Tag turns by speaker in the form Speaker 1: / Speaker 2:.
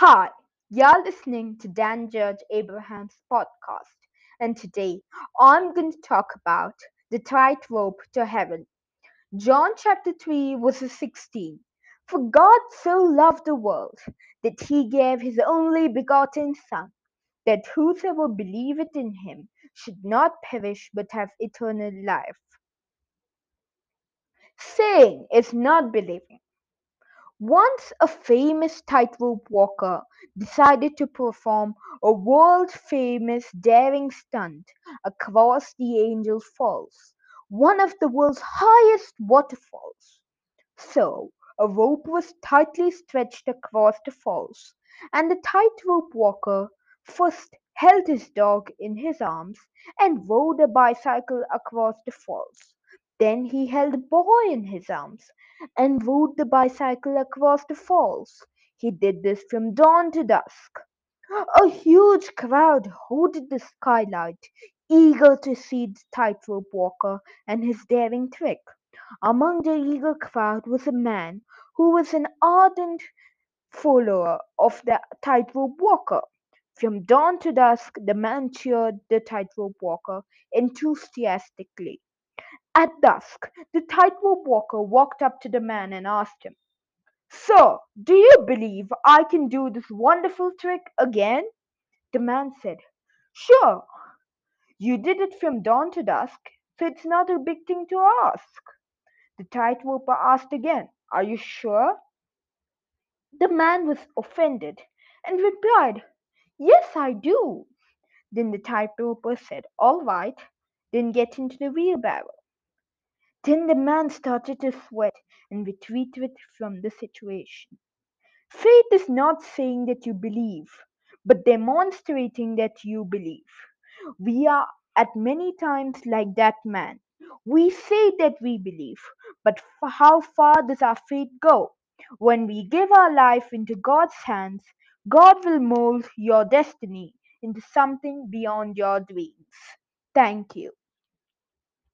Speaker 1: Hi, you're listening to Dan Judge Abraham's podcast, and today I'm going to talk about the tightrope to heaven. John chapter 3, verses 16. For God so loved the world that he gave his only begotten Son, that whosoever believeth in him should not perish but have eternal life. Saying is not believing. Once a famous tightrope walker decided to perform a world famous daring stunt across the Angel Falls, one of the world's highest waterfalls. So, a rope was tightly stretched across the falls, and the tightrope walker first held his dog in his arms and rode a bicycle across the falls. Then he held a boy in his arms and rode the bicycle across the falls. He did this from dawn to dusk. A huge crowd hooded the skylight, eager to see the tightrope walker and his daring trick. Among the eager crowd was a man who was an ardent follower of the tightrope walker. From dawn to dusk, the man cheered the tightrope walker enthusiastically. At dusk, the tightrope walker walked up to the man and asked him, Sir, do you believe I can do this wonderful trick again? The man said, Sure. You did it from dawn to dusk, so it's not a big thing to ask. The tightroper asked again, Are you sure? The man was offended and replied, Yes, I do. Then the tightroper said, All right, then get into the wheelbarrow. Then the man started to sweat and retreated from the situation. Faith is not saying that you believe, but demonstrating that you believe. We are at many times like that man. We say that we believe, but how far does our faith go? When we give our life into God's hands, God will mold your destiny into something beyond your dreams. Thank you.